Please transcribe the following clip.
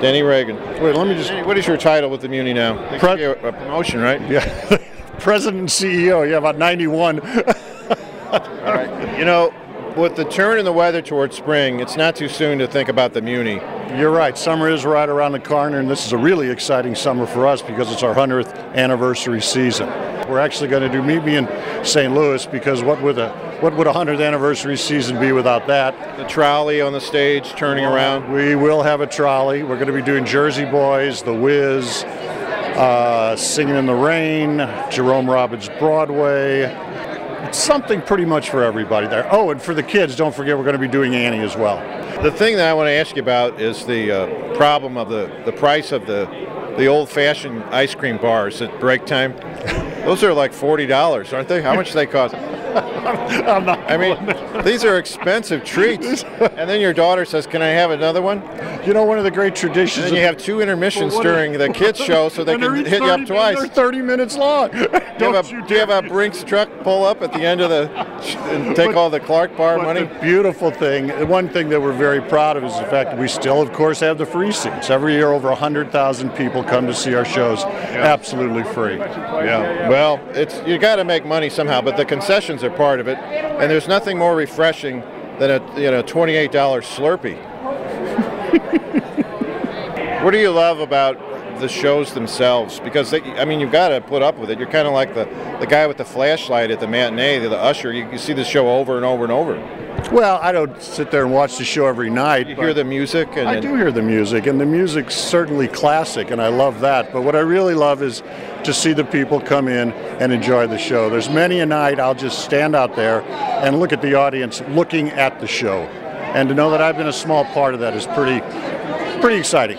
Denny Reagan. Wait, let me just. Denny, what is your title with the Muny now? Pre- a, a promotion, right? Yeah, President and CEO. Yeah, about 91. All right. You know, with the turn in the weather towards spring, it's not too soon to think about the Muny. You're right. Summer is right around the corner, and this is a really exciting summer for us because it's our 100th anniversary season. We're actually going to do Meet Me in St. Louis because what would a what would a 100th anniversary season be without that? The trolley on the stage turning around. We will have a trolley. We're going to be doing Jersey Boys, The Wiz, uh, Singing in the Rain, Jerome Robbins Broadway. Something pretty much for everybody there. Oh, and for the kids, don't forget we're going to be doing Annie as well. The thing that I want to ask you about is the uh, problem of the, the price of the the old-fashioned ice cream bars at break time. Those are like forty dollars, aren't they? How much do they cost? I mean, these are expensive treats. And then your daughter says, "Can I have another one?" You know, one of the great traditions. And you have two intermissions during the kids show, so they can hit you up twice. They're 30 minutes long. Do you, a, you do you have a Brinks truck pull up at the end of the and take But- all the Clark bar money? Beautiful thing, one thing that we're very proud of is the fact that we still, of course, have the free seats. Every year, over 100,000 people come to see our shows absolutely free. Yeah. Well, it's you got to make money somehow, but the concessions are part of it, and there's nothing more refreshing than a you know $28 Slurpee. what do you love about the shows themselves? Because they, I mean, you've got to put up with it. You're kind of like the the guy with the flashlight at the matinee, the, the usher. You, you see the show over and over and over. Well, I don't sit there and watch the show every night. You hear the music, and I do hear the music, and the music's certainly classic, and I love that. But what I really love is to see the people come in and enjoy the show. There's many a night I'll just stand out there and look at the audience looking at the show. And to know that I've been a small part of that is pretty, pretty exciting.